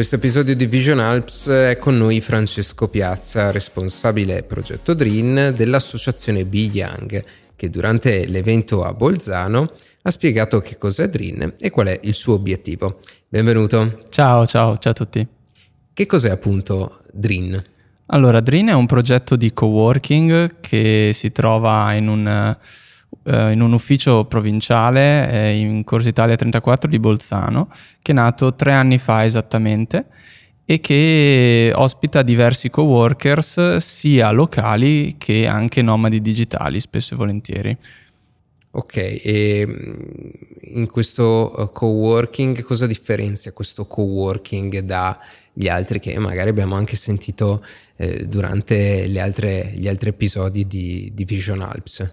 questo episodio di Vision Alps è con noi Francesco Piazza, responsabile progetto DRIN dell'associazione Be Young, che durante l'evento a Bolzano ha spiegato che cos'è DRIN e qual è il suo obiettivo. Benvenuto. Ciao, ciao, ciao a tutti. Che cos'è appunto DRIN? Allora, DRIN è un progetto di coworking che si trova in un eh, in un ufficio provinciale eh, in Corso Italia 34 di Bolzano, che è nato tre anni fa esattamente e che ospita diversi coworkers sia locali che anche nomadi digitali, spesso e volentieri. Ok, e mm, in questo uh, coworking cosa differenzia questo coworking dagli altri che magari abbiamo anche sentito eh, durante altre, gli altri episodi di, di Vision Alps?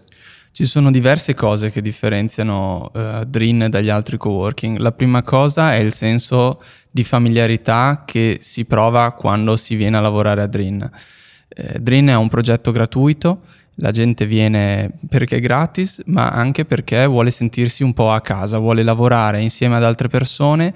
Ci sono diverse cose che differenziano uh, Drin dagli altri coworking. La prima cosa è il senso di familiarità che si prova quando si viene a lavorare a Drin. Eh, Drin è un progetto gratuito, la gente viene perché è gratis, ma anche perché vuole sentirsi un po' a casa, vuole lavorare insieme ad altre persone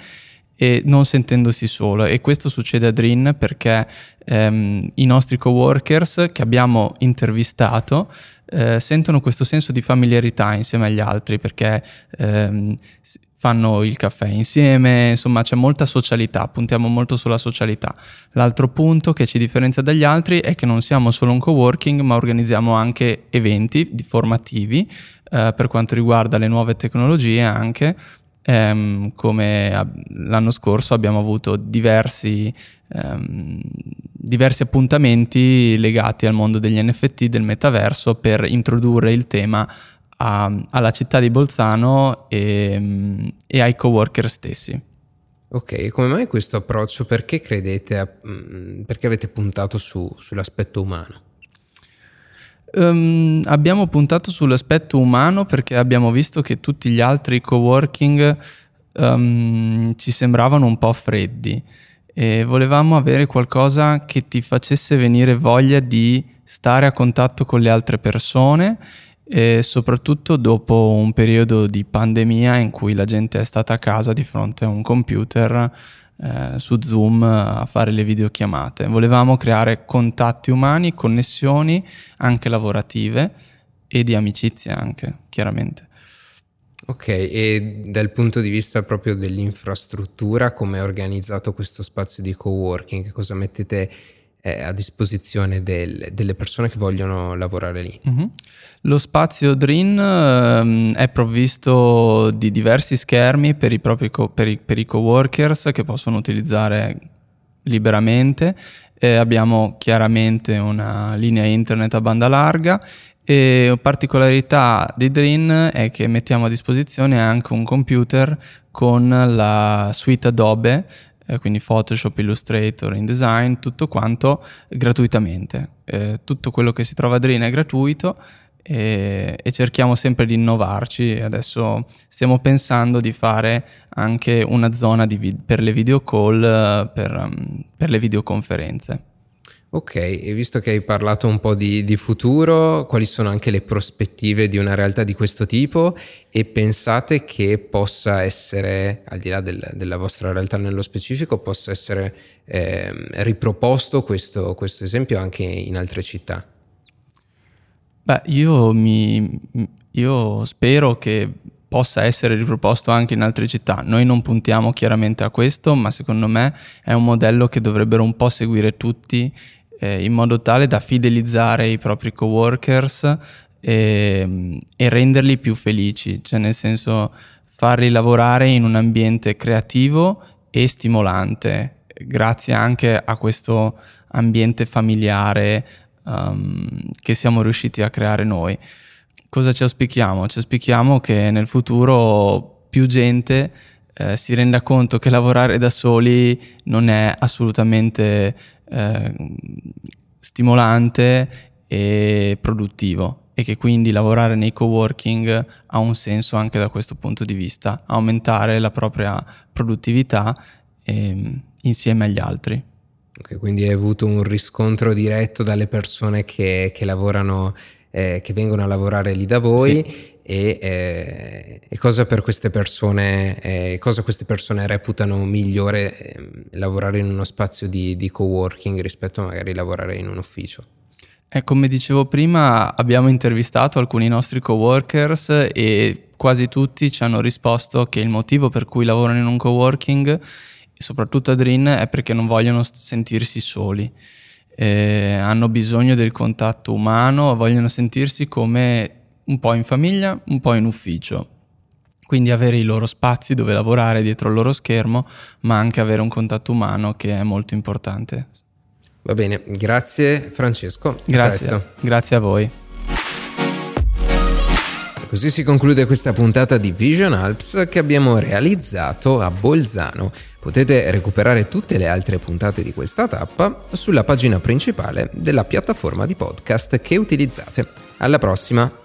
e non sentendosi solo. E questo succede a Drin perché ehm, i nostri coworkers che abbiamo intervistato eh, sentono questo senso di familiarità insieme agli altri perché ehm, fanno il caffè insieme, insomma c'è molta socialità, puntiamo molto sulla socialità. L'altro punto che ci differenzia dagli altri è che non siamo solo un coworking ma organizziamo anche eventi formativi eh, per quanto riguarda le nuove tecnologie anche ehm, come l'anno scorso abbiamo avuto diversi, ehm, diversi appuntamenti legati al mondo degli NFT, del metaverso, per introdurre il tema a, alla città di Bolzano e, e ai coworker stessi. Ok, come mai questo approccio? Perché credete, mm, perché avete puntato su, sull'aspetto umano? Um, abbiamo puntato sull'aspetto umano perché abbiamo visto che tutti gli altri coworking um, ci sembravano un po' freddi e volevamo avere qualcosa che ti facesse venire voglia di stare a contatto con le altre persone e soprattutto dopo un periodo di pandemia in cui la gente è stata a casa di fronte a un computer eh, su Zoom a fare le videochiamate. Volevamo creare contatti umani, connessioni anche lavorative e di amicizia anche, chiaramente. Ok, e dal punto di vista proprio dell'infrastruttura, come è organizzato questo spazio di coworking? Cosa mettete eh, a disposizione del, delle persone che vogliono lavorare lì? Mm-hmm. Lo spazio DRIN ehm, è provvisto di diversi schermi per i, propri co- per i, per i coworkers che possono utilizzare liberamente. Eh, abbiamo chiaramente una linea internet a banda larga e particolarità di DRIN è che mettiamo a disposizione anche un computer con la suite Adobe eh, quindi Photoshop, Illustrator, InDesign, tutto quanto gratuitamente. Eh, tutto quello che si trova a Dream è gratuito e, e, cerchiamo sempre di innovarci. Adesso stiamo pensando di fare anche una zona vid- per le video call, eh, per, um, per le videoconferenze. Ok, e visto che hai parlato un po' di, di, futuro, quali sono anche le prospettive di una realtà di questo tipo e pensate che possa essere, al di là del, della vostra realtà nello specifico, possa essere eh, riproposto questo, questo, esempio anche in altre città? Beh, io, mi, io spero che possa essere riproposto anche in altre città. Noi non puntiamo chiaramente a questo, ma secondo me è un modello che dovrebbero un po' seguire tutti eh, in modo tale da fidelizzare i propri coworkers e, e renderli più felici, cioè nel senso farli lavorare in un ambiente creativo e stimolante, grazie anche a questo ambiente familiare um, che siamo riusciti a creare noi. Cosa ci auspichiamo? Ci auspichiamo che nel futuro più gente eh, si renda conto che lavorare da soli non è assolutamente eh, stimolante e produttivo e che quindi lavorare nei coworking ha un senso anche da questo punto di vista, aumentare la propria produttività eh, insieme agli altri. Okay, quindi hai avuto un riscontro diretto dalle persone che, che lavorano, eh, che vengono a lavorare lì da voi. Sì e, eh, e cosa per queste persone, eh, cosa queste persone reputano migliore eh, lavorare in uno spazio di, di co-working rispetto a magari lavorare in un ufficio. Eh, come dicevo prima, abbiamo intervistato alcuni nostri coworkers e quasi tutti ci hanno risposto che il motivo per cui lavorano in un coworking, soprattutto a Drin, è perché non vogliono sentirsi soli. Eh, hanno bisogno del contatto umano, vogliono sentirsi come un po' in famiglia, un po' in ufficio. Quindi avere i loro spazi dove lavorare dietro il loro schermo, ma anche avere un contatto umano che è molto importante. Va bene, grazie Francesco. Grazie, grazie a voi. Così si conclude questa puntata di Vision Alps che abbiamo realizzato a Bolzano. Potete recuperare tutte le altre puntate di questa tappa sulla pagina principale della piattaforma di podcast che utilizzate. Alla prossima!